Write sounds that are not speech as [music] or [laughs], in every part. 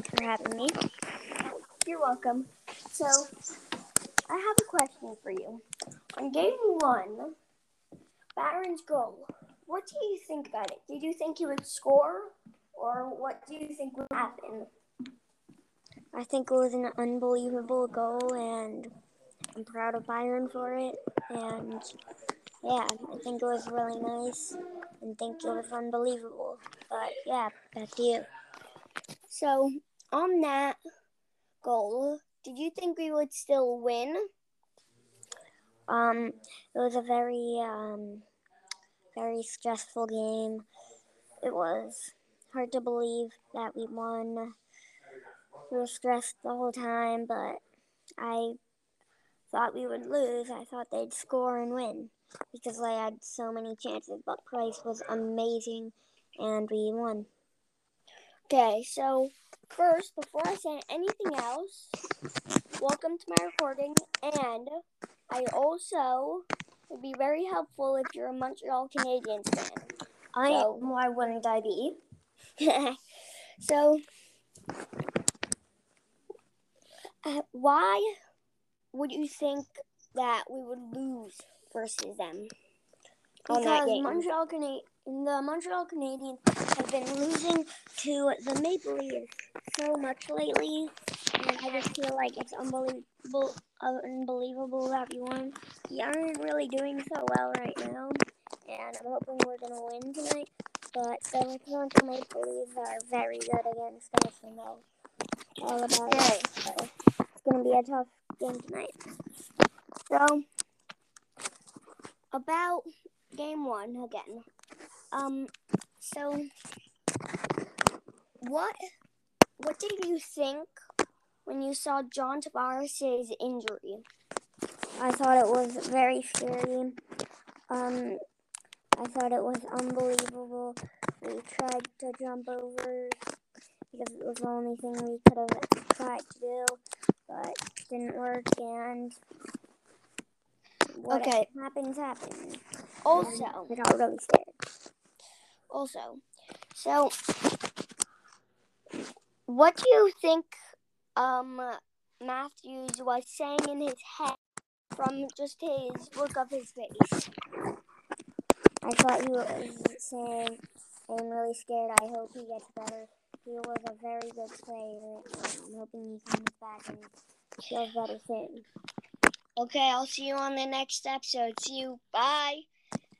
for having me. You're welcome. So, I have a question for you. On game one, Byron's goal, what do you think about it? Did you think he would score, or what do you think would happen? I think it was an unbelievable goal, and I'm proud of Byron for it. And yeah, I think it was really nice, and think it was unbelievable. But yeah, back to you. So, on that goal, did you think we would still win? Um, it was a very, um, very stressful game. It was hard to believe that we won. We were stressed the whole time, but I thought we would lose. I thought they'd score and win because they had so many chances, but Price was amazing and we won. Okay, so first, before I say anything else, welcome to my recording, and I also would be very helpful if you're a Montreal Canadiens fan. I So- am. Why wouldn't I be? [laughs] so, uh, why would you think that we would lose versus them Because? Montreal Cana- the Montreal Canadiens have been losing to the Maple Leafs so much lately, and I just feel like it's unbelievable, uh, unbelievable that we won. We aren't really doing so well right now, and I'm hoping we're gonna win tonight. But the Toronto Maple Leafs are very good against us, and know all about it. So it's gonna be a tough game tonight. So, about game one again. Um, so what what did you think when you saw John Tavares' injury? I thought it was very scary. Um, I thought it was unbelievable. We tried to jump over because it was the only thing we could have tried to do, but it didn't work. And what Okay. happens, happens. Also, we got really scared. Also, so what do you think um Matthews was saying in his head from just his look of his face? I thought he was saying, "I'm really scared. I hope he gets better." He was a very good player. I'm hoping he comes back and feels better soon. Okay, I'll see you on the next episode. See you. Bye.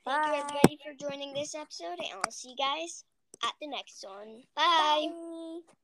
Thank you Bye. everybody for joining this episode, and I'll see you guys at the next one. Bye. Bye.